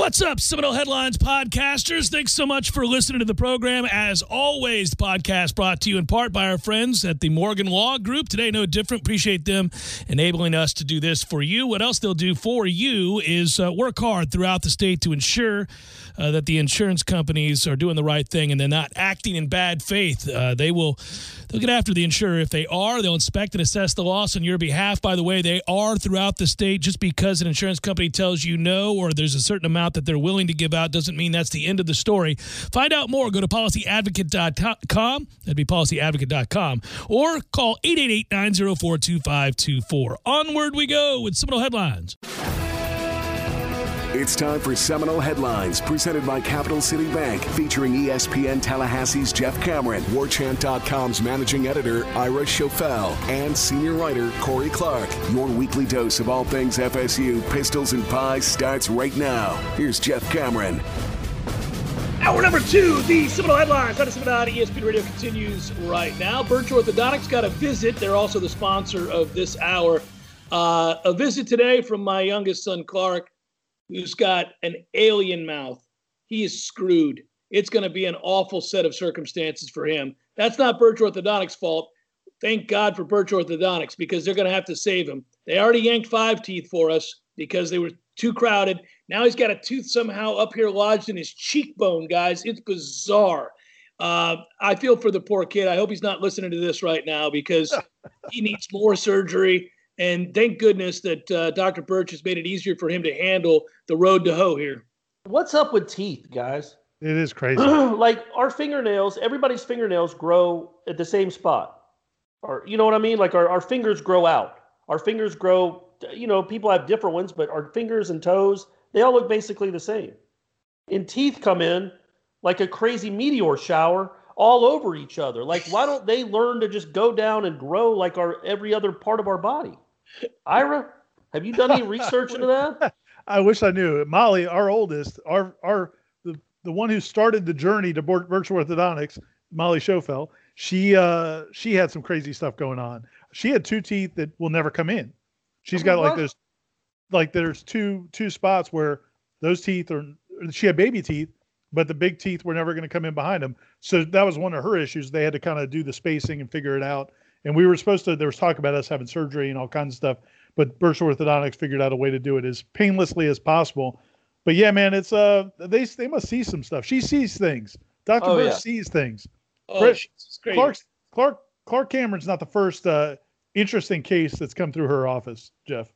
What's up, Seminole Headlines podcasters? Thanks so much for listening to the program. As always, the podcast brought to you in part by our friends at the Morgan Law Group. Today, no different. Appreciate them enabling us to do this for you. What else they'll do for you is uh, work hard throughout the state to ensure uh, that the insurance companies are doing the right thing and they're not acting in bad faith. Uh, they will they'll get after the insurer if they are. They'll inspect and assess the loss on your behalf. By the way, they are throughout the state. Just because an insurance company tells you no or there's a certain amount that they're willing to give out doesn't mean that's the end of the story. Find out more. Go to policyadvocate.com. That'd be policyadvocate.com or call 888 904 2524. Onward we go with some Seminole Headlines. It's time for Seminole Headlines, presented by Capital City Bank, featuring ESPN Tallahassee's Jeff Cameron, WarChant.com's managing editor Ira Schoffel, and senior writer Corey Clark. Your weekly dose of all things FSU, pistols, and pies starts right now. Here's Jeff Cameron. Hour number two, the Seminole Headlines. To Seminole ESPN Radio continues right now. Birch Orthodontics got a visit. They're also the sponsor of this hour. Uh, a visit today from my youngest son, Clark, who's got an alien mouth. He is screwed. It's going to be an awful set of circumstances for him. That's not Birch Orthodontics' fault. Thank God for Birch Orthodontics because they're going to have to save him. They already yanked five teeth for us because they were too crowded. Now he's got a tooth somehow up here lodged in his cheekbone, guys. It's bizarre. Uh, I feel for the poor kid. I hope he's not listening to this right now because he needs more surgery. And thank goodness that uh, Dr. Birch has made it easier for him to handle the road to hoe here. What's up with teeth, guys? It is crazy. like our fingernails, everybody's fingernails grow at the same spot. Or you know what I mean? Like our, our fingers grow out. Our fingers grow, you know, people have different ones, but our fingers and toes, they all look basically the same. And teeth come in like a crazy meteor shower all over each other. Like, why don't they learn to just go down and grow like our every other part of our body? Ira, have you done any research into that? I wish I knew. Molly, our oldest, our our the, the one who started the journey to Birch Orthodontics, Molly Schoffel, she uh she had some crazy stuff going on. She had two teeth that will never come in. She's Oh, got like those like there's two two spots where those teeth are she had baby teeth, but the big teeth were never going to come in behind them. So that was one of her issues. They had to kind of do the spacing and figure it out. And we were supposed to there was talk about us having surgery and all kinds of stuff, but Birch Orthodontics figured out a way to do it as painlessly as possible. But yeah, man, it's uh they they must see some stuff. She sees things. Dr. Oh, Birch yeah. sees things. Oh, Chris, it's crazy. Clark Clark Clark Cameron's not the first uh interesting case that's come through her office, Jeff.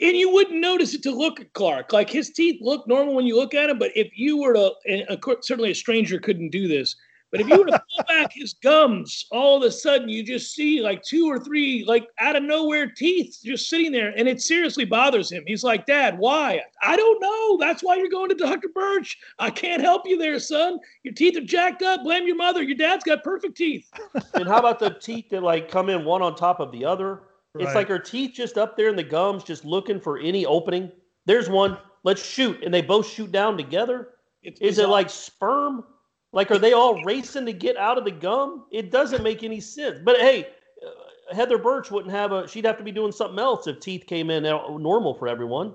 and you wouldn't notice it to look at Clark. Like his teeth look normal when you look at him, but if you were to, and of certainly a stranger couldn't do this, but if you were to pull back his gums, all of a sudden you just see like two or three, like out of nowhere teeth just sitting there, and it seriously bothers him. He's like, Dad, why? I don't know. That's why you're going to Dr. Birch. I can't help you there, son. Your teeth are jacked up. Blame your mother. Your dad's got perfect teeth. and how about the teeth that like come in one on top of the other? It's like her teeth just up there in the gums, just looking for any opening. There's one. Let's shoot, and they both shoot down together. It's Is it like sperm? Like, are they all racing to get out of the gum? It doesn't make any sense. But hey, uh, Heather Birch wouldn't have a. She'd have to be doing something else if teeth came in out- normal for everyone.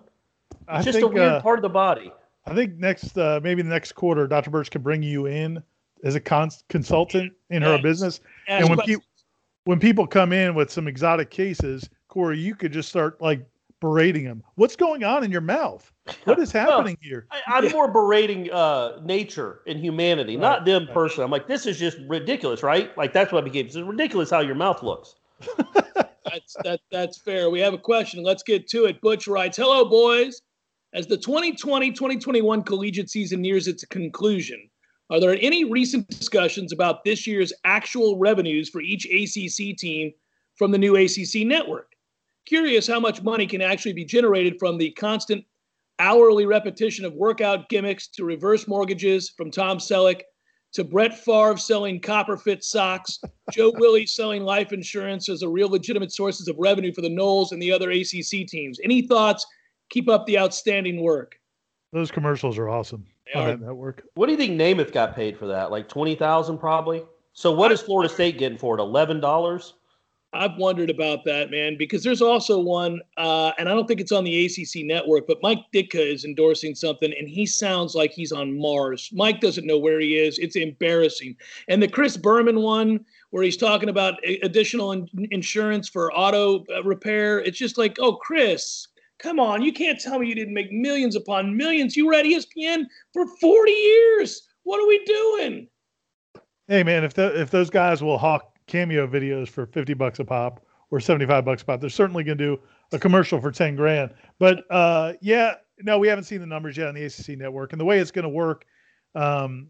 It's I just think, a weird uh, part of the body. I think next, uh, maybe the next quarter, Dr. Birch could bring you in as a cons- consultant in her Yes. business. Ask and when, questions. pe- when people come in with some exotic cases, Corey, you could just start like berating him. What's going on in your mouth? What is Well, happening here? I, I'm more berating uh, nature and humanity, not them personally. I'm like, this is just ridiculous, right? Like that's what I became. It's ridiculous how your mouth looks. That's that that's fair. We have a question. Let's get to it. Butch writes, "Hello boys. As the 2020-2021 collegiate season nears its conclusion, are there any recent discussions about this year's actual revenues for each ACC team from the new ACC network? Curious how much money can actually be generated from the constant hourly repetition of workout gimmicks to reverse mortgages from Tom Selleck to Brett Favre selling copper fit socks, Joe Willie selling life insurance as a real legitimate sources of revenue for the Noles and the other ACC teams. Any thoughts? Keep up the outstanding work. Those commercials are awesome They on are. that network. What do you think Namath got paid for that? Like twenty thousand, probably. So what is Florida State getting for it? Eleven dollars. I've wondered about that, man, because there's also one, uh, and I don't think it's on the ACC network, but Mike Ditka is endorsing something, and he sounds like he's on Mars. Mike doesn't know where he is. It's embarrassing. And the Chris Berman one, where he's talking about additional in- insurance for auto uh, repair, it's just like, oh, Chris, come on. You can't tell me you didn't make millions upon millions. You were at ESPN for 40 years. What are we doing? Hey man, if the, if those guys will hawk cameo videos for fifty bucks a pop or seventy five bucks a pop, they're certainly going to do a commercial for ten grand. But uh, yeah, no, we haven't seen the numbers yet on the ACC network, and the way it's going to work, um,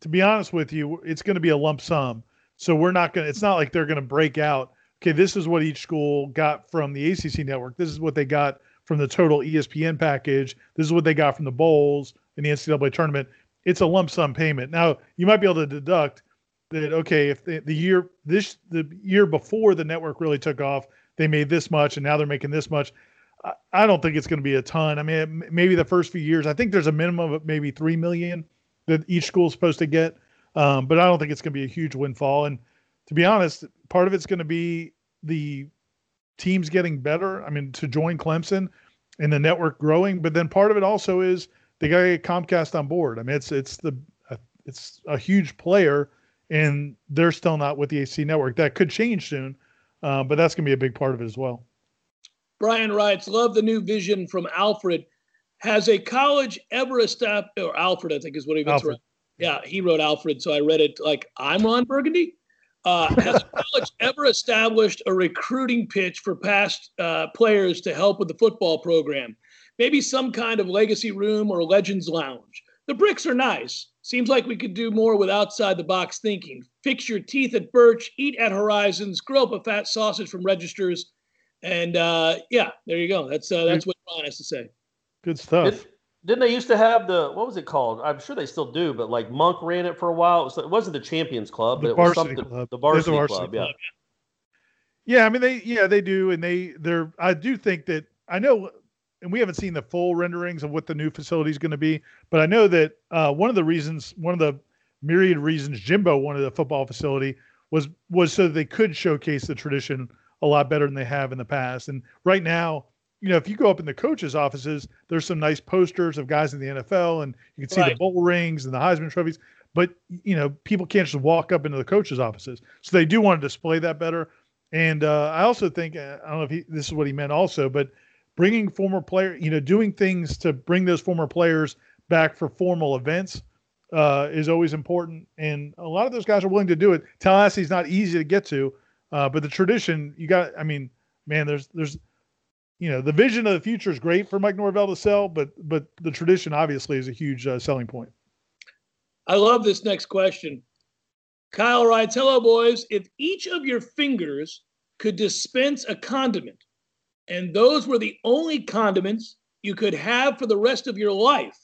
to be honest with you, it's going to be a lump sum. So we're not going. to It's not like they're going to break out. Okay, this is what each school got from the ACC network. This is what they got from the total ESPN package. This is what they got from the bowls in the NCAA tournament. It's a lump sum payment. Now you might be able to deduct that okay if the, the year this the year before the network really took off they made this much and now they're making this much i, I don't think it's going to be a ton. I mean maybe the first few years i think there's a minimum of maybe 3 million that each school is supposed to get um, but i don't think it's going to be a huge windfall. And to be honest part of it's going to be the teams getting better i mean to join clemson and the network growing but then part of it also is they got to get comcast on board. I mean it's it's the uh, it's a huge player and they're still not with the AC network. That could change soon, uh, but that's going to be a big part of it as well. Brian writes, love the new vision from Alfred. Has a college ever established, or Alfred, I think is what he meant. to Alfred. write. Yeah, he wrote Alfred, so I read it like I'm Ron Burgundy. Uh, has a college ever established a recruiting pitch for past uh, players to help with the football program? Maybe some kind of legacy room or legends lounge. The bricks are nice. Seems like we could do more with outside the box thinking. Fix your teeth at Birch, eat at Horizons, grill up a fat sausage from registers, and uh, yeah, there you go. That's uh, that's what Ron has to say. Good stuff. Did, didn't they used to have the what was it called? I'm sure they still do, but like Monk ran it for a while. It, was, it wasn't the Champions Club, The but it was Varsity something. Club. The There's a varsity, Varsity club, yeah. Club. Yeah, I mean they yeah they do, and they they're I do think that I know, and we haven't seen the full renderings of what the new facility is going to be, but I know that uh, one of the reasons, one of the myriad reasons Jimbo wanted a football facility was was so that they could showcase the tradition a lot better than they have in the past. And right now, you know, if you go up in the coaches' offices, there's some nice posters of guys in the NFL, and you can see the bowl rings and the Heisman trophies. But you know, people can't just walk up into the coaches' offices, so they do want to display that better. And uh, I also think uh, I don't know if he, this is what he meant also, but bringing former player, you know, doing things to bring those former players back for formal events uh, is always important. And a lot of those guys are willing to do it. Tallahassee's not easy to get to, uh, but the tradition you got. I mean, man, there's there's you know the vision of the future is great for Mike Norvell to sell, but but the tradition obviously is a huge uh, selling point. I love this next question. Kyle writes, Hello, boys. If each of your fingers could dispense a condiment, and those were the only condiments you could have for the rest of your life,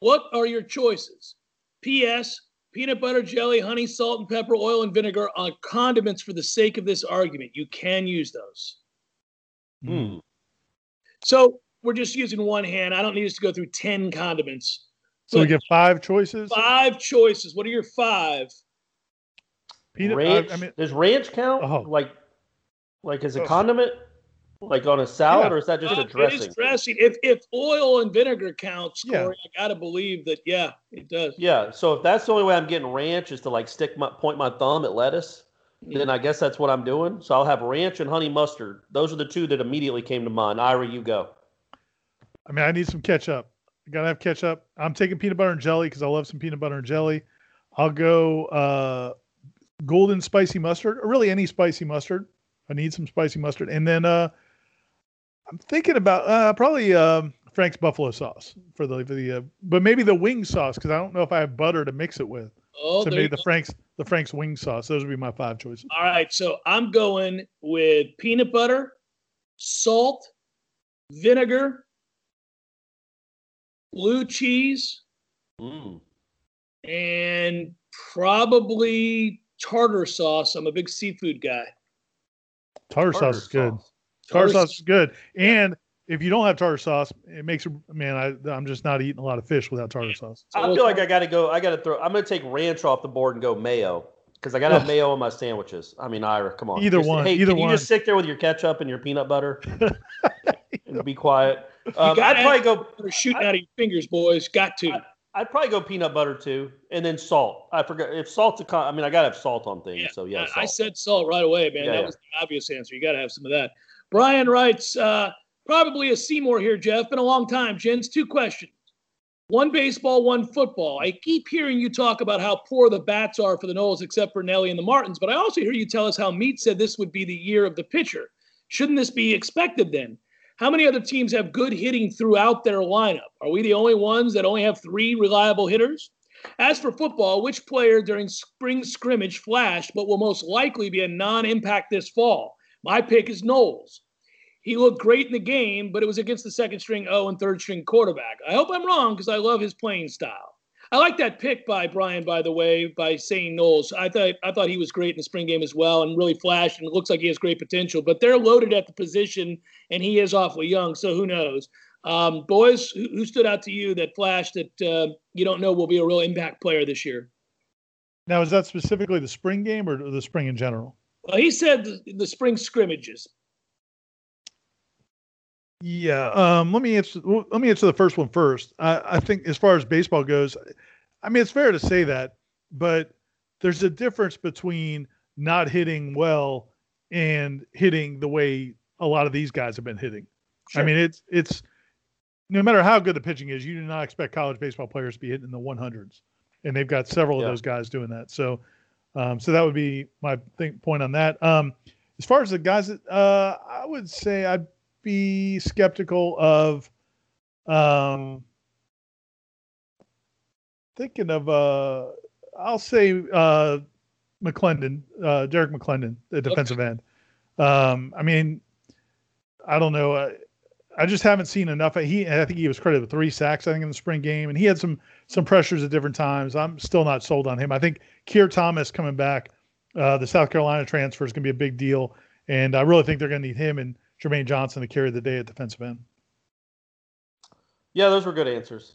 what are your choices? P.S. Peanut butter, jelly, honey, salt, and pepper, oil, and vinegar are condiments for the sake of this argument. You can use those. Hmm. So we're just using one hand. I don't need us to go through 10 condiments. So we get five choices. five choices. What are your five? Peanut. ranch. I, I mean, does ranch count? Oh. Like, like as a Oh. condiment, like on a salad, Yeah. or is that just Uh, a dressing? It is dressing. If if oil and vinegar counts, Yeah. I gotta believe that. Yeah, it does. Yeah. So if that's the only way I'm getting ranch is to like stick my point my thumb at lettuce, then I guess that's what I'm doing. So I'll have ranch and honey mustard. Those are the two that immediately came to mind. Ira, you go. I mean, I need some ketchup. I gotta have ketchup. I'm taking peanut butter and jelly because I love some peanut butter and jelly. I'll go uh, golden spicy mustard, or really any spicy mustard. I need some spicy mustard, and then uh, I'm thinking about uh, probably um, Frank's buffalo sauce for the for the, uh, but maybe the wing sauce because I don't know if I have butter to mix it with. Oh, so there maybe the go. Frank's the Frank's wing sauce. Those would be my five choices. All right, so I'm going with peanut butter, salt, vinegar, blue cheese, Mm. and probably tartar sauce. I'm a big seafood guy. Tartar, Tartar sauce is good. sauce. Tartar sauce is good, and if you don't have tartar sauce, it makes it. Man, I I'm just not eating a lot of fish without tartar sauce. I feel like I got to go. I got to throw. I'm going to take ranch off the board and go mayo because I got to have mayo on my sandwiches. I mean, Ira, come on. Either Just- one, Hey, either can you just sit there with your ketchup and your peanut butter and be quiet? Um, I'd probably go. They're shooting out of your fingers, boys. Got to. I'd probably go peanut butter too, and then salt. I forgot if salt's a con. I mean, I gotta have salt on things. so yeah, I, I said salt right away, man. Yeah, that yeah. was the obvious answer. You got to have some of that. Brian writes, uh, probably a Seymour here, Jeff. Been a long time, gents. Two questions. One baseball, one football. I keep hearing you talk about how poor the bats are for the Noles, except for Nelly and the Martins, but I also hear you tell us how Meat said this would be the year of the pitcher. Shouldn't this be expected then? How many other teams have good hitting throughout their lineup? Are we the only ones that only have three reliable hitters? As for football, which player during spring scrimmage flashed but will most likely be a non impact this fall? My pick is Knowles. He looked great in the game, but it was against the second string O and third string quarterback. I hope I'm wrong because I love his playing style. I like that pick by Brian, by the way, by saying Knowles. I thought I thought he was great in the spring game as well and really flashed and it looks like he has great potential. But they're loaded at the position and he is awfully young, so who knows? Um, boys, who, who stood out to you that flashed that uh, you don't know will be a real impact player this year? Now, is that specifically the spring game or the spring in general? Well, he said the, the spring scrimmages. Yeah. Um, let me answer. Let me answer the first one first. I, I think as far as baseball goes, I mean it's fair to say that, but there's a difference between not hitting well and hitting the way a lot of these guys have been hitting. I mean it's it's no matter how good the pitching is, you do not expect college baseball players to be hitting in the 100s, and they've got several Yeah. of those guys doing that. So, um, so that would be my think point on that. Um, as far as the guys, that, uh, I would say I'd be skeptical of um thinking of uh I'll say uh McLendon, uh Derrick McLendon, the defensive end. Um I mean I don't know uh, I just haven't seen enough. He, I think he was credited with three sacks, I think, in the spring game, and he had some some pressures at different times. I'm still not sold on him. I think Keir Thomas coming back, uh, the South Carolina transfer is going to be a big deal, and I really think they're going to need him and Jermaine Johnson to carry the day at defensive end. Yeah, those were good answers.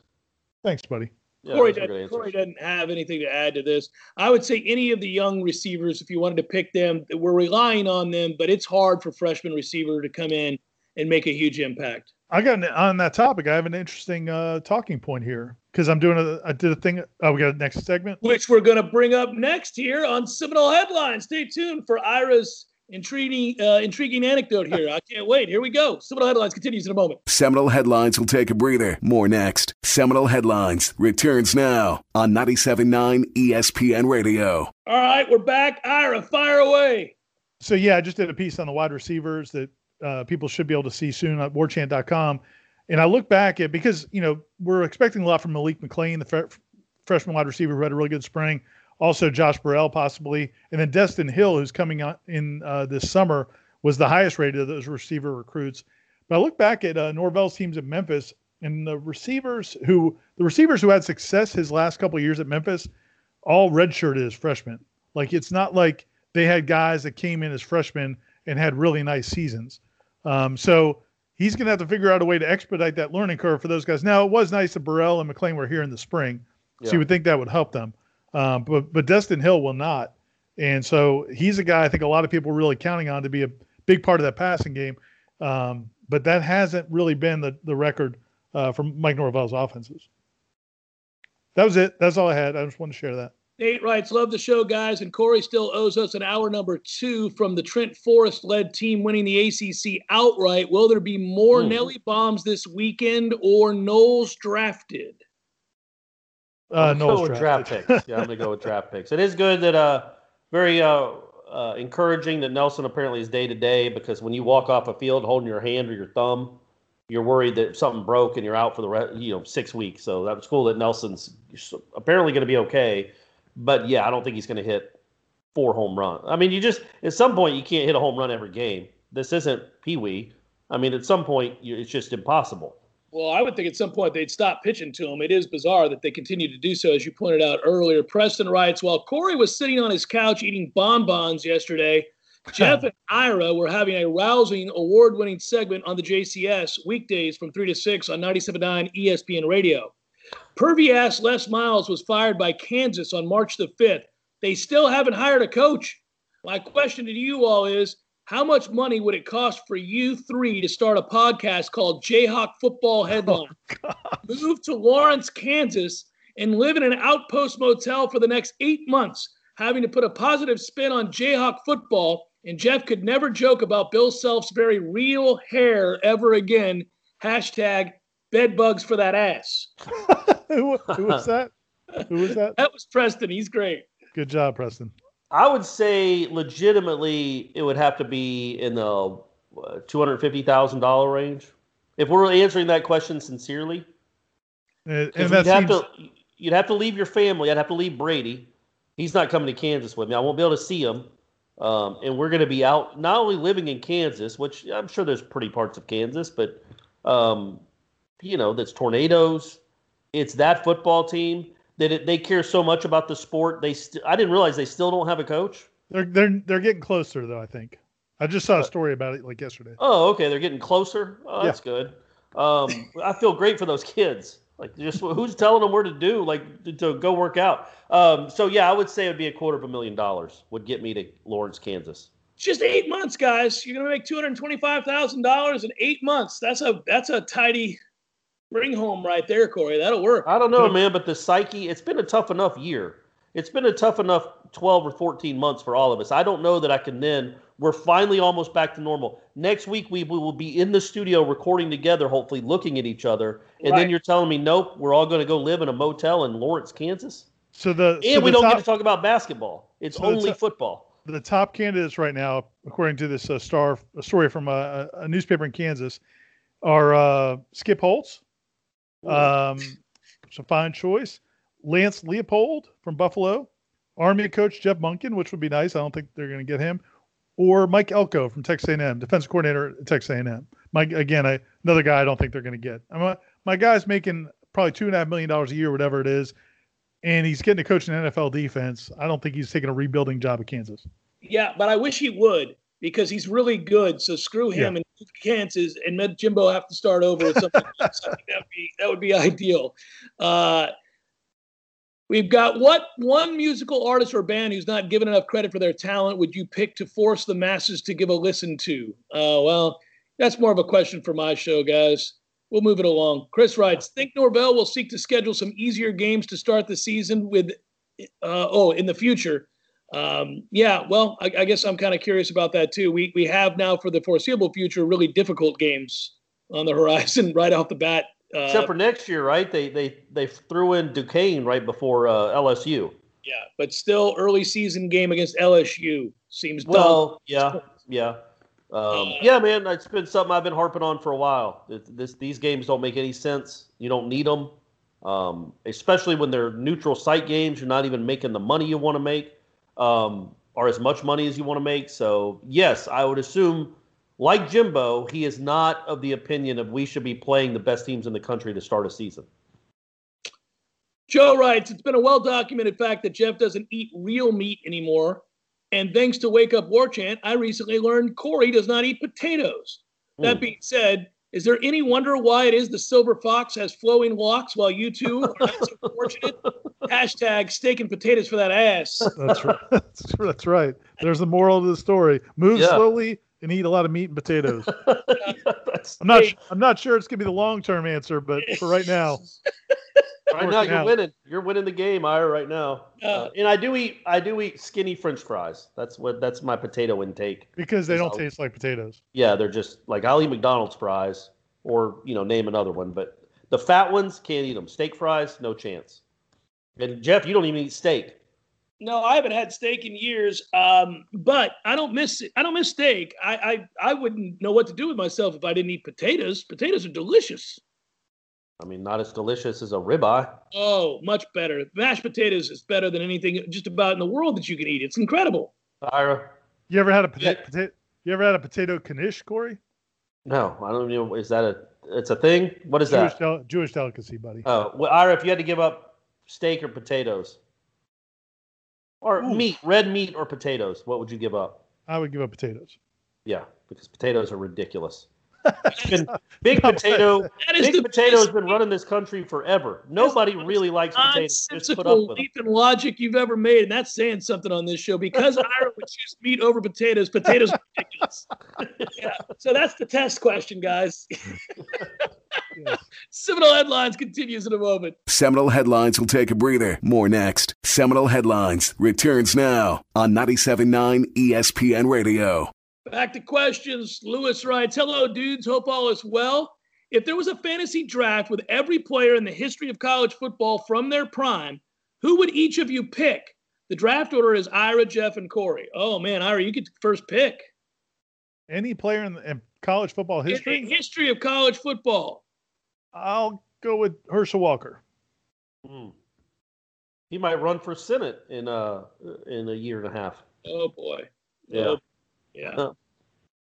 Thanks, buddy. Yeah, Corey, those were good doesn't. Corey doesn't have anything to add to this. I would say any of the young receivers, if you wanted to pick them, we're relying on them, but it's hard for freshman receiver to come in and make a huge impact. I got an, on that topic. I have an interesting uh, talking point here because I'm doing a. I did a thing. Oh, we got a next segment. Which we're going to bring up next here on Seminole Headlines. Stay tuned for Ira's intriguing, uh, intriguing anecdote here. I can't wait. Here we go. Seminole Headlines continues in a moment. Seminole Headlines will take a breather. More next. Seminole Headlines returns now on 97.9 ESPN Radio. All right, we're back. Ira, fire away. So yeah, I just did a piece on the wide receivers that uh, people should be able to see soon at warchant.com. And I look back at because you know we're expecting a lot from Malik McClain, the fre- freshman wide receiver who had a really good spring. Also Josh Burrell possibly, and then Destyn Hill, who's coming out in uh, this summer, was the highest rated of those receiver recruits. But I look back at uh, Norvell's teams at Memphis, and the receivers who the receivers who had success his last couple years at Memphis, all redshirted as freshmen. Like it's not like they had guys that came in as freshmen and had really nice seasons. Um, so he's going to have to figure out a way to expedite that learning curve for those guys. Now it was nice that Burrell and McClain were here in the spring, so you would think that would help them. Um, but but Destyn Hill will not, and so he's a guy I think a lot of people are really counting on to be a big part of that passing game. Um, but that hasn't really been the the record uh, from Mike Norvell's offenses. That was it. That's all I had. I just wanted to share that. Nate writes, Love the show, guys. And Corey still owes us an hour number two from the Trent Forrest led team winning the ACC outright. Will there be more Hmm. Nelly bombs this weekend or Noles drafted? Uh, I'm gonna Noles go with draft drafted. picks. Yeah, I'm gonna go with draft picks. It is good that uh very uh, uh encouraging that Nelson apparently is day to day because when you walk off a field holding your hand or your thumb, you're worried that something broke and you're out for the rest, you know six weeks. So that was cool that Nelson's apparently going to be okay. But yeah, I don't think he's going to hit four home runs. I mean, you just at some point you can't hit a home run every game. This isn't Pee Wee. I mean, at some point you, it's just impossible. Well, I would think at some point they'd stop pitching to him. It is bizarre that they continue to do so, as you pointed out earlier. Preston writes While Corey was sitting on his couch eating bonbons yesterday, Jeff and Ira were having a rousing award winning segment on the JCS weekdays from 3 to 6 on 97.9 ESPN radio. Pervy ass Les Miles was fired by Kansas on March the 5th. They still haven't hired a coach. My question to you all is how much money would it cost for you three to start a podcast called Jayhawk Football oh, Headline? Move to Lawrence, Kansas, and live in an outpost motel for the next eight months, having to put a positive spin on Jayhawk football. And Jeff could never joke about Bill Self's very real hair ever again. Hashtag bed bugs for that ass. who, who was that? Who was that? That was Preston. He's great. Good job, Preston. I would say legitimately it would have to be in the uh, two hundred fifty thousand dollar range. If we're answering that question sincerely, And, 'Cause and that you'd have seems, to you'd have to leave your family. I'd have to leave Brady. He's not coming to Kansas with me. I won't be able to see him. Um, and we're going to be out not only living in Kansas, which I'm sure there's pretty parts of Kansas, but um, you know, that's tornadoes. It's that football team that it, they care so much about the sport. They st- I didn't realize they still don't have a coach. they're they're they're getting closer though. I think. I just saw a story about it like yesterday. Oh, okay. They're getting closer. Oh, Yeah. that's good. Um, I feel great for those kids. Like, just who's telling them where to do, like, to, to go work out. Um, so yeah, I would say it would be a quarter of a million dollars would get me to Lawrence, Kansas. Just eight months, guys. You're gonna make two hundred twenty-five thousand dollars in eight months. That's a that's a tidy ring home right there, Corey. That'll work. I don't know, man, but the psyche. It's been a tough enough year. It's been a tough enough twelve or fourteen months for all of us. I don't know that I can then. We're finally almost back to normal. Next week we, we will be in the studio recording together, hopefully looking at each other. And Right. then you're telling me, nope, we're all going to go live in a motel in Lawrence, Kansas. So the And so we the don't top, get to talk about basketball. It's So the only top- football. the top candidates right now, according to this uh, star a story from a, a newspaper in Kansas, are uh, Skip Holtz. Um, it's a fine choice. Lance Leipold from Buffalo, Army coach Jeff Monken, which would be nice. I don't think they're going to get him, or Mike Elko from Texas A&M, defense coordinator at Texas A&M. Mike again, I, another guy I don't think they're going to get. I'm a, my guy's making probably two and a half million dollars a year, whatever it is, and he's getting to coach an NFL defense. I don't think he's taking a rebuilding job at Kansas. Yeah, but I wish he would because he's really good. So screw him and move Kansas and let Jimbo have to start over with something. else. I that would be that would be ideal. Uh, we've got what one musical artist or band who's not given enough credit for their talent would you pick to force the masses to give a listen to? Uh, well, that's more of a question for my show, guys. We'll move it along. Chris writes, think Norvell will seek to schedule some easier games to start the season with, uh, oh, in the future. Um, yeah, well, I, I guess I'm kind of curious about that too. We we have now for the foreseeable future really difficult games on the horizon right off the bat. Uh, Except for next year, right? They they they threw in Duquesne right before uh, LSU. yeah, but still early season game against LSU seems. Well, yeah, yeah, um, yeah, man. It's been something I've been harping on for a while. This these games don't make any sense. You don't need them, um, especially when they're neutral site games. You're not even making the money you want to make, um, or as much money as you want to make. So yes, I would assume, like Jimbo, he is not of the opinion of we should be playing the best teams in the country to start a season. Joe writes, it's been a well documented fact that Jeff doesn't eat real meat anymore. And thanks to Wake Up War Chant, I recently learned Corey does not eat potatoes. That Hmm. being said, is there any wonder why it is the silver fox has flowing locks while you two are not so fortunate? Hashtag steak and potatoes for that ass. That's right. that's, that's right. There's the moral of the story: move Yeah. slowly and eat a lot of meat and potatoes. I'm not. Hey. I'm not sure it's gonna be the long term answer, but for right now, Right now, you're out. winning. You're winning the game, Ira. Right now, Uh, Uh, and I do eat. I do eat skinny French fries. That's what. That's my potato intake. because they don't Solid. taste like potatoes. Yeah, they're just like I'll eat McDonald's fries, or you know, name another one. But the fat ones can't eat them. Steak fries, no chance. And Jeff, you don't even eat steak. No, I haven't had steak in years. Um, but I don't miss it. I don't miss steak. I, I I wouldn't know what to do with myself if I didn't eat potatoes. Potatoes are delicious. I mean, not as delicious as a ribeye. Oh, much better. Mashed potatoes is better than anything just about in the world that you can eat. It's incredible. Ira, You ever had a potato? Yeah. Pota- you ever had a potato knish, Corey? no, I don't know. Is that a? It's a thing. What is Jewish, that? del- Jewish delicacy, buddy. Oh, well, Ira, if you had to give up steak or potatoes, or Ooh. meat, red meat or potatoes, what would you give up? I would give up potatoes. Yeah, because potatoes are ridiculous. It's been- big potato, That is big the potato has been running this country forever. Nobody really likes potatoes. Just put up nonsensical with them. leap in logic you've ever made, and that's saying something on this show. Because Ira would choose meat over potatoes, potatoes are ridiculous. yeah. So that's the test question, guys. Yes. Seminole headlines continues in a moment. Seminole Headlines will take a breather. More next. Seminole Headlines returns now on 97.9 ESPN Radio. Back to questions. Lewis writes, Hello, dudes. Hope all is well. If there was a fantasy draft with every player in the history of college football from their prime, who would each of you pick? The draft order is Ira, Jeff, and Corey. Oh, man, Ira, you get the first pick. Any player in, in college football In the history, history of college football. I'll go with Herschel Walker. Hmm. He might run for Senate in uh in a year and a half. Oh, boy. Yeah. Oh, yeah. Huh.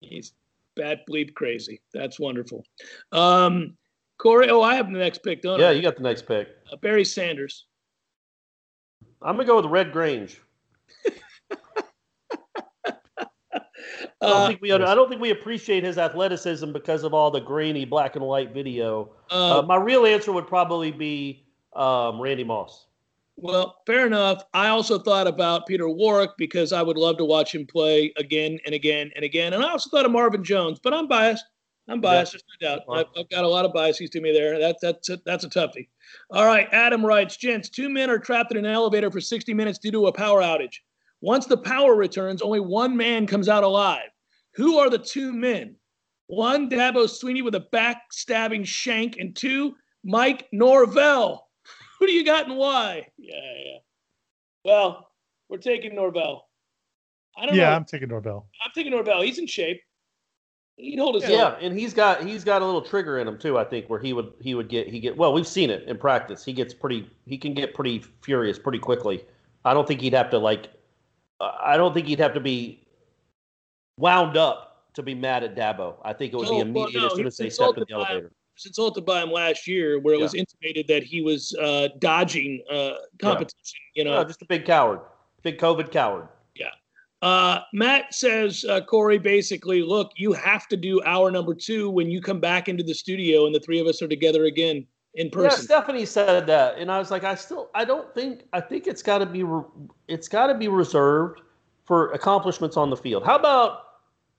He's bat bleep crazy. That's wonderful. Um, Corey, oh, I have the next pick, don't Yeah, I? you got the next pick. Uh, Barry Sanders. I'm gonna go with Red Grange. I don't Uh, think we I don't think we appreciate his athleticism because of all the grainy black and white video. uh, Uh, my real answer would probably be um, Randy Moss. Well, fair enough. I also thought about Peter Warrick because I would love to watch him play again and again and again. And I also thought of Marvin Jones, but I'm biased. I'm biased. There's no doubt. I've, I've got a lot of biases to me there. That's that's a, that's a toughie. All right. Adam writes, gents, two men are trapped in an elevator for 60 minutes due to a power outage. Once the power returns, only one man comes out alive. Who are the two men? One, Dabo Swinney with a backstabbing shank, and two, Mike Norvell. Who do you got and why? Yeah, yeah. Well, we're taking Norvell. I don't Yeah, know. I'm taking Norvell. I'm taking Norvell. He's in shape. He'd hold his Yeah, own. and he's got he's got a little trigger in him too. I think where he would he would get he get well. We've seen it in practice. He gets pretty he can get pretty furious pretty quickly. I don't think he'd have to like. uh, I don't think he'd have to be wound up to be mad at Dabo. I think it would Oh, be well, immediate no, as soon as they was stepped in the by- elevator. Insulted by him last year, where it was intimated that he was uh, dodging uh, competition. You know, No, just a big coward, big COVID coward. Yeah. Uh, Matt says, uh, Corey, basically, look, you have to do hour number two when you come back into the studio and the three of us are together again in person. Yeah. Stephanie said that, and I was like, I still, I don't think, I think it's got to be, re- it's got to be reserved for accomplishments on the field. How about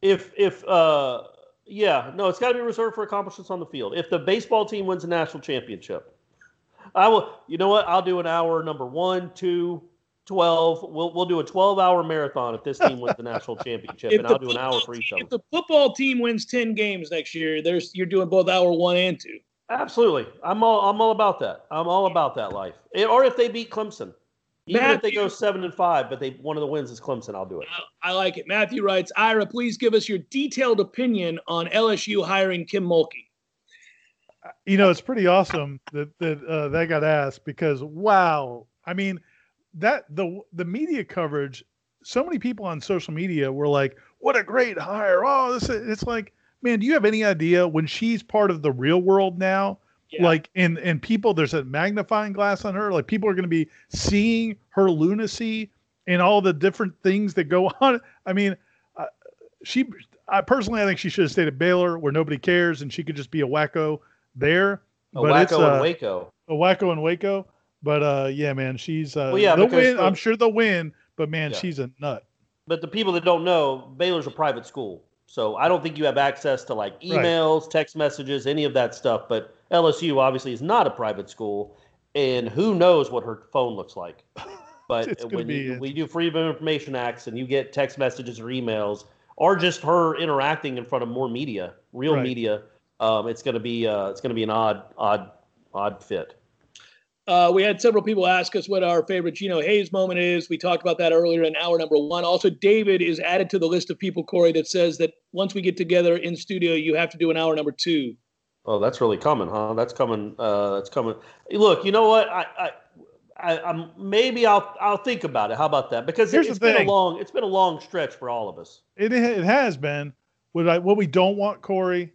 if, if, uh, yeah, no, it's got to be reserved for accomplishments on the field. If the baseball team wins a national championship, I will. You know what? I'll do an hour number one, two, 12. We'll we'll do a 12 hour marathon if this team wins the national championship, and I'll do an hour for each team- of If the football team wins 10 games next year, there's you're doing both hour one and two. Absolutely, I'm all I'm all about that. I'm all about that life. Or if they beat Clemson, even if they go seven and five, but they one of the wins is Clemson, I'll do it. I like it. Matthew writes, Ira, please give us your detailed opinion on LSU hiring Kim Mulkey. You know, it's pretty awesome that that uh, that got asked because wow, I mean, that the the media coverage. So many people on social media were like, "What a great hire!" Oh, this is, it's like, man, do you have any idea when she's part of the real world now? Yeah. Like, and and people, there's a magnifying glass on her. Like, people are going to be seeing her lunacy and all the different things that go on. I mean, uh, she, I personally, I think she should have stayed at Baylor where nobody cares, and she could just be a wacko there. A but it's wacko uh, and Waco. a wacko in Waco. But uh, yeah, man, she's uh, Well, yeah, they'll win. the- I'm sure they'll win. But man, Yeah. she's a nut. But the people that don't know, Baylor's a private school, so I don't think you have access to like Right. emails, text messages, any of that stuff. But LSU obviously is not a private school, and who knows what her phone looks like. But when you, we do Freedom of Information Acts and you get text messages or emails or just her interacting in front of more media, real Right. media, um, it's gonna be uh, it's gonna be an odd, odd, odd fit. Uh, we had several people ask us what our favorite Geno Hayes moment is. We talked about that earlier in hour number one. Also, David is added to the list of people, Corey, that says that once we get together in studio, you have to do an hour number two. Oh, that's really coming, huh? That's coming. Uh, that's coming. Look, you know what? I, I, I, I'm maybe I'll I'll think about it. How about that? Because Here's it's the been thing. a long it's been a long stretch for all of us. It it has been. What I what we don't want, Corey,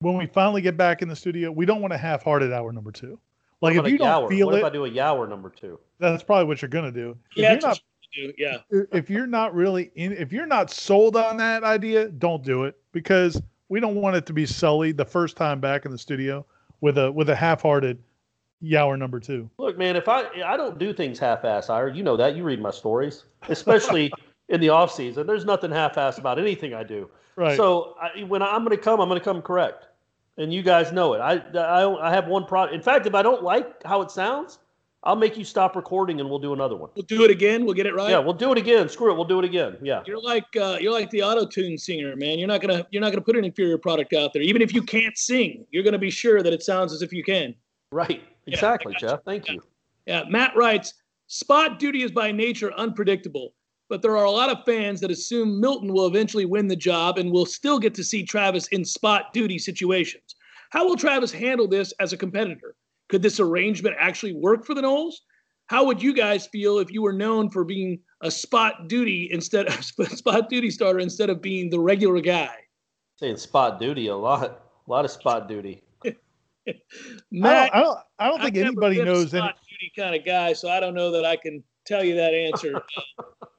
when we finally get back in the studio, we don't want a half-hearted hour number two. Like if you don't Yower? feel what it, if I do a Yower number two? that's probably what you're gonna do. If Yeah, you're not you do. yeah. if you're not really in if you're not sold on that idea, don't do it because we don't want it to be sullied the first time back in the studio with a with a half-hearted Yower number two. Look, man, if I I don't do things half-ass, Ira, you know that. You read my stories, especially in the off season. There's nothing half-ass about anything I do. Right. So I, when I'm going to come, I'm going to come correct, and you guys know it. I I, I have one product. In fact, if I don't like how it sounds, I'll make you stop recording, and we'll do another one. We'll do it again. We'll get it right. Yeah, we'll do it again. Screw it, we'll do it again. Yeah. You're like uh, you're like the auto tune singer, man. You're not gonna you're not gonna put an inferior product out there, even if you can't sing. You're gonna be sure that it sounds as if you can. Right. Exactly, got Jeff. Thank you. Yeah, Matt writes, spot duty is by nature unpredictable, but there are a lot of fans that assume Milton will eventually win the job and will still get to see Travis in spot duty situations. How will Travis handle this as a competitor? Could this arrangement actually work for the Noles? How would you guys feel if you were known for being a spot duty instead of spot duty starter instead of being the regular guy? Saying spot duty a lot. A lot of spot duty. Matt, I don't, I don't, I don't I've think never anybody been a knows any, spot duty kind of guy, so I don't know that I can tell you that answer.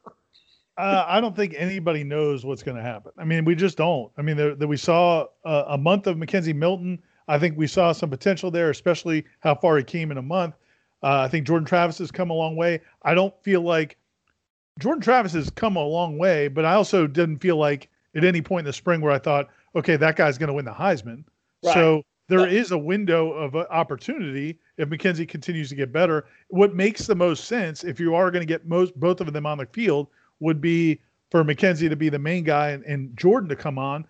uh, I don't think anybody knows what's going to happen. I mean, we just don't. I mean, there, there, we saw a, a month of McKenzie Milton. I think we saw some potential there, especially how far he came in a month. Uh, I think Jordan Travis has come a long way. I don't feel like Jordan Travis has come a long way, but I also didn't feel like at any point in the spring where I thought, okay, that guy's going to win the Heisman. Right. So there Right. is a window of uh, opportunity if McKenzie continues to get better. What makes the most sense if you are going to get most both of them on the field would be for McKenzie to be the main guy and, and Jordan to come on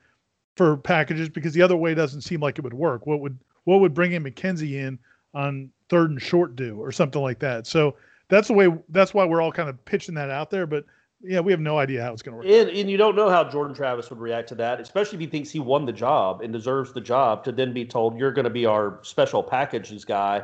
for packages because the other way doesn't seem like it would work. What would what would bring in McKenzie in on third and short do or something like that? So that's the way. That's why we're all kind of pitching that out there. But yeah, we have no idea how it's going to work. And, and you don't know how Jordan Travis would react to that, especially if he thinks he won the job and deserves the job to then be told you're going to be our special packages guy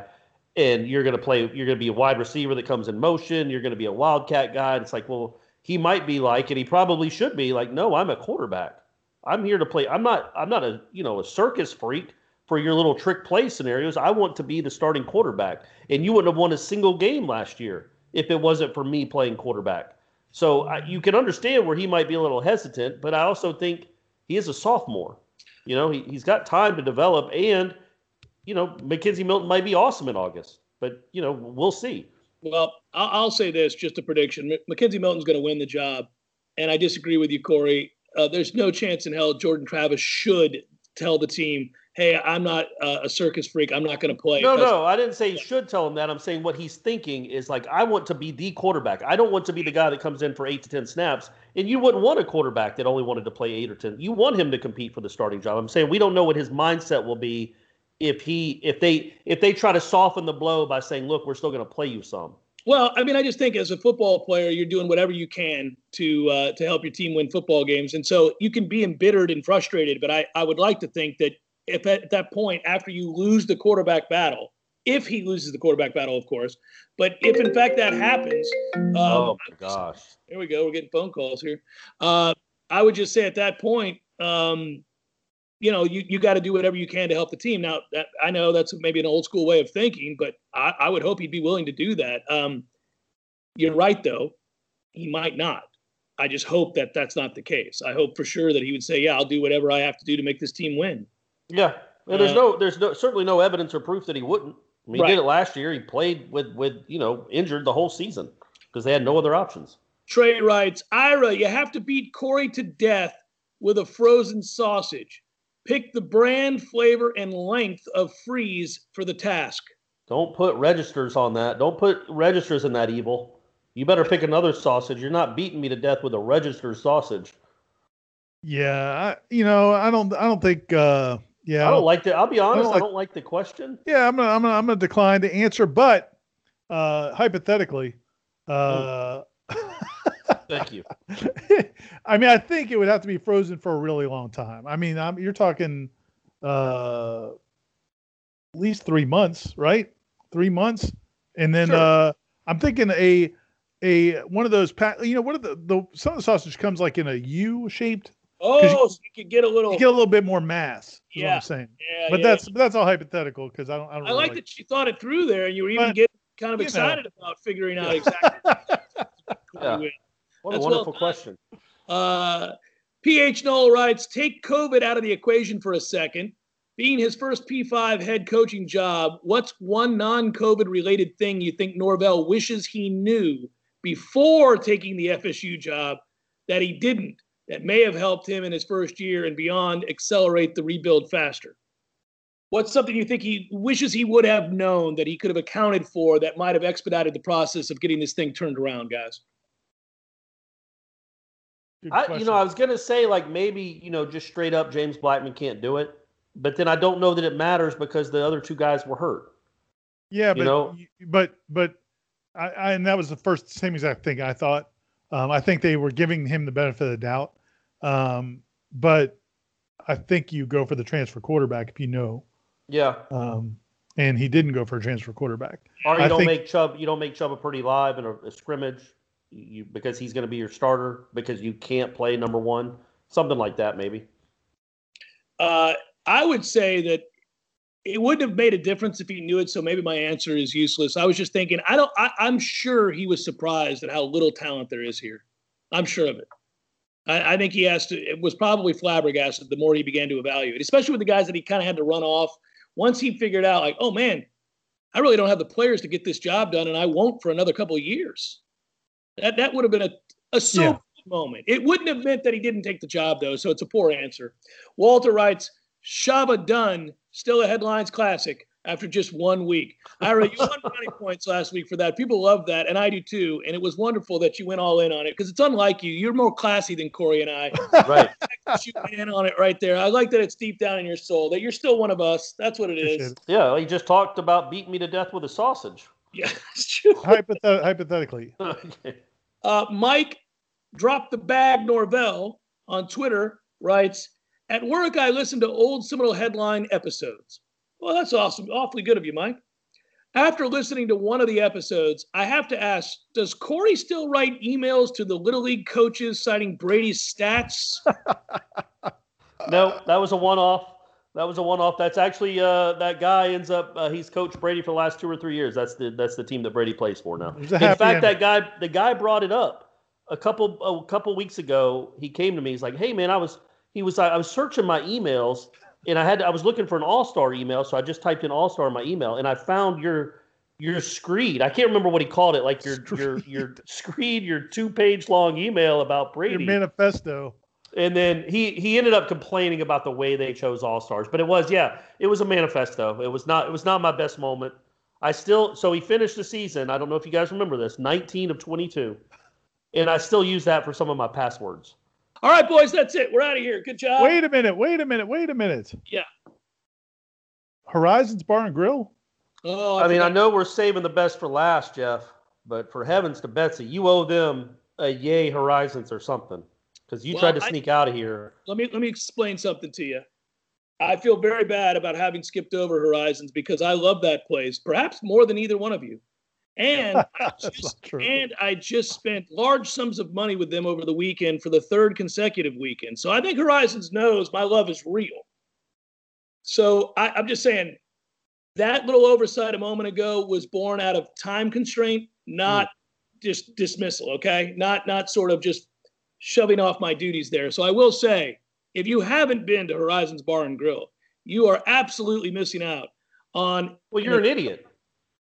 and you're going to play, you're going to be a wide receiver that comes in motion. You're going to be a wildcat guy. And it's like, well, he might be like, and he probably should be like, no, I'm a quarterback. I'm here to play. I'm not, I'm not a, you know, a circus freak for your little trick play scenarios. I want to be the starting quarterback. And you wouldn't have won a single game last year if it wasn't for me playing quarterback. So I, you can understand where he might be a little hesitant, but I also think he is a sophomore. You know, he, he's got time to develop, and you know, McKenzie Milton might be awesome in August, but you know, we'll see. Well, I'll, I'll say this, just a prediction: McKenzie Milton's going to win the job, and I disagree with you, Corey. Uh, there's no chance in hell Jordan Travis should tell the team, "Hey, I'm not uh, a circus freak. I'm not going to play." No, no, I didn't say he should tell him that. I'm saying what he's thinking is like, I want to be the quarterback. I don't want to be the guy that comes in for eight to ten snaps. And you wouldn't want a quarterback that only wanted to play eight or ten. You want him to compete for the starting job. I'm saying we don't know what his mindset will be if he if they if they try to soften the blow by saying, look, we're still going to play you some. Well, I mean, I just think as a football player, you're doing whatever you can to uh, to help your team win football games, and so you can be embittered and frustrated. But I, I would like to think that if at that point, after you lose the quarterback battle, if he loses the quarterback battle, of course, but if in fact that happens, um, oh my gosh. Here we go. We're getting phone calls here. Uh, I would just say at that point, um, you know, you, you got to do whatever you can to help the team. Now, that, I know that's maybe an old school way of thinking, but I, I would hope he'd be willing to do that. Um, you're right, though. He might not. I just hope that that's not the case. I hope for sure that he would say, "Yeah, I'll do whatever I have to do to make this team win." Yeah. And there's Uh, no there's no certainly no evidence or proof that he wouldn't. I mean, Right. He did it last year. He played with with you know injured the whole season because they had no other options. Trey writes, Ira, you have to beat Corey to death with a frozen sausage. Pick the brand, flavor, and length of freeze for the task. Don't put registers on that. Don't put registers in that evil. You better pick another sausage. You're not beating me to death with a register sausage. Yeah, I, you know, I don't, I don't think. uh Yeah, I don't like the. I'll be honest. I like- don't like the question. Yeah, I'm gonna, I'm gonna, I'm gonna decline to answer, but uh hypothetically, uh, Thank you. I mean, I think it would have to be frozen for a really long time. I mean, I'm, you're talking uh, at least three months, right? Three months, and then Sure. uh, I'm thinking a a one of those pack. You know, what are the the some of the sausage comes like in a U shaped. Oh, you- so you could get a little. You get a little bit more mass. Is what Yeah. I'm saying. yeah, But yeah. that's that's all hypothetical because I don't. I don't. I really like that she thought it through there, and you were even But, getting kind of you know. excited about figuring out exactly. Yeah. What a That's well wonderful done. question. Uh, PH Noel writes, take COVID out of the equation for a second. Being his first P5 head coaching job, what's one non COVID related thing you think Norvell wishes he knew before taking the FSU job that he didn't, that may have helped him in his first year and beyond accelerate the rebuild faster? What's something you think he wishes he would have known that he could have accounted for that might have expedited the process of getting this thing turned around, guys? I, you know, I was gonna say like maybe you know just straight up James Blackman can't do it, but then I don't know that it matters because the other two guys were hurt. Yeah, you but know? but but I, I and that was the first same exact thing I thought. Um, I think they were giving him the benefit of the doubt. Um, but I think you go for the transfer quarterback if you know. Yeah, Um, and he didn't go for a transfer quarterback. or you I don't think- make Chubba. You don't make Chubba Purdy live in a, a scrimmage, you because he's going to be your starter because you can't play number one. Something like that, maybe. Uh, I would say that it wouldn't have made a difference if he knew it. So maybe my answer is useless. I was just thinking. I don't. I, I'm sure he was surprised at how little talent there is here. I'm sure of it. I, I think he has to. It was probably flabbergasted the more he began to evaluate, especially with the guys that he kind of had to run off. Once he figured out, like, oh man, I really don't have the players to get this job done, and I won't for another couple of years. That that would have been a a so Yeah. moment. It wouldn't have meant that he didn't take the job though, so it's a poor answer. Walter writes, Shaba Dunn, still a headlines classic after just one week. Ira, you won brownie points last week for that. People love that, and I do too. And it was wonderful that you went all in on it because it's unlike you. You're more classy than Corey and I. Right. you went in on it right there. I like that it's deep down in your soul that you're still one of us. That's what it Appreciate is. it. yeah, he just talked about beating me to death with a sausage. Yeah, it's true. Hypothet- hypothetically, Okay. Uh, Mike dropped the bag Norvell on Twitter writes, At work, I listen to old Seminole headline episodes. Well, that's awesome. Awfully good of you, Mike. After listening to one of the episodes, I have to ask Does Corey still write emails to the Little League coaches citing Brady's stats? No, that was a one-off. That was a one-off. That's actually uh, that guy ends up. Uh, he's coached Brady for the last two or three years. That's the that's the team that Brady plays for now. In fact, that guy the guy brought it up a couple a couple weeks ago. He came to me. He's like, "Hey man, I was he was I was searching my emails and I had I was looking for an All Star email, so I just typed in All Star in my email and I found your your screed. I can't remember what he called it, like your your your screed, your two page long email about Brady. your manifesto. And then he he ended up complaining about the way they chose all stars, but it was yeah, it was a manifesto. It was not it was not my best moment. I still so he finished the season. I don't know if you guys remember this, 19 of 22, and I still use that for some of my passwords. All right, boys, that's it. We're out of here. Good job. Wait a minute. Wait a minute. Wait a minute. Yeah. Horizons Bar and Grill. Oh, I mean, I know we're saving the best for last, Jeff, but for heavens to Betsy, you owe them a yay Horizons or something because you Well, tried to I- sneak out of here. let me let me explain something to you. I feel very bad about having skipped over Horizons because I love that place, perhaps more than either one of you. And I just, and I just spent large sums of money with them over the weekend for the third consecutive weekend. So I think Horizons knows my love is real. So I, I'm just saying that little oversight a moment ago was born out of time constraint, not hmm. just dismissal. Okay, not not sort of just shoving off my duties there. So I will say, if you haven't been to Horizons Bar and Grill, you are absolutely missing out on. Well, you're an idiot,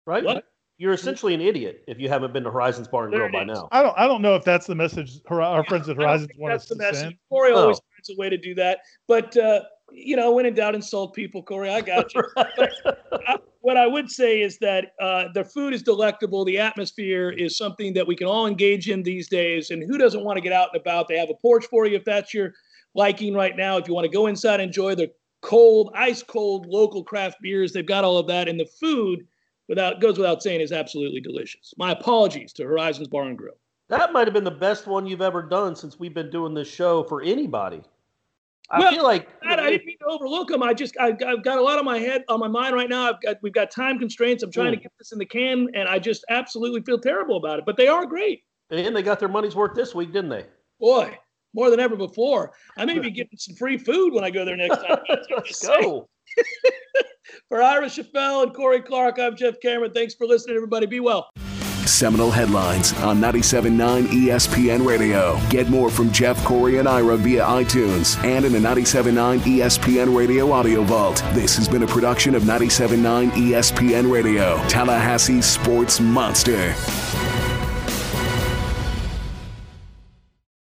right? What? You're essentially an idiot if you haven't been to Horizons Bar and There Grill by is. now. I don't. I don't know if that's the message our friends at Horizons want us to message. send. Corey Oh. always finds a way to do that. But uh, you know, when in doubt, insult people, Corey. I got you. I, what I would say is that uh, the food is delectable. The atmosphere is something that we can all engage in these days. And who doesn't want to get out and about? They have a porch for you if that's your liking right now. If you want to go inside, and enjoy the cold, ice cold local craft beers, they've got all of that. And the food, without goes without saying, is absolutely delicious. My apologies to Horizons Bar and Grill. That might have been the best one you've ever done since we've been doing this show for anybody. I Well, feel like God, I didn't mean to overlook them. I just I've, I've got a lot on my head on my mind right now. I've got we've got time constraints. I'm trying to Mm. get this in the can, and I just absolutely feel terrible about it. But they are great, and they got their money's worth this week, didn't they? boy, more than ever before. I may be getting some free food when I go there next time. Let's go. For Ira Schoffel and Corey Clark, I'm Jeff Cameron. Thanks for listening, everybody. Be well. Seminole headlines on 97.9 ESPN Radio. Get more from Jeff, Corey, and Ira via iTunes and in the 97.9 ESPN Radio audio vault. This has been a production of 97.9 ESPN Radio, Tallahassee's sports monster.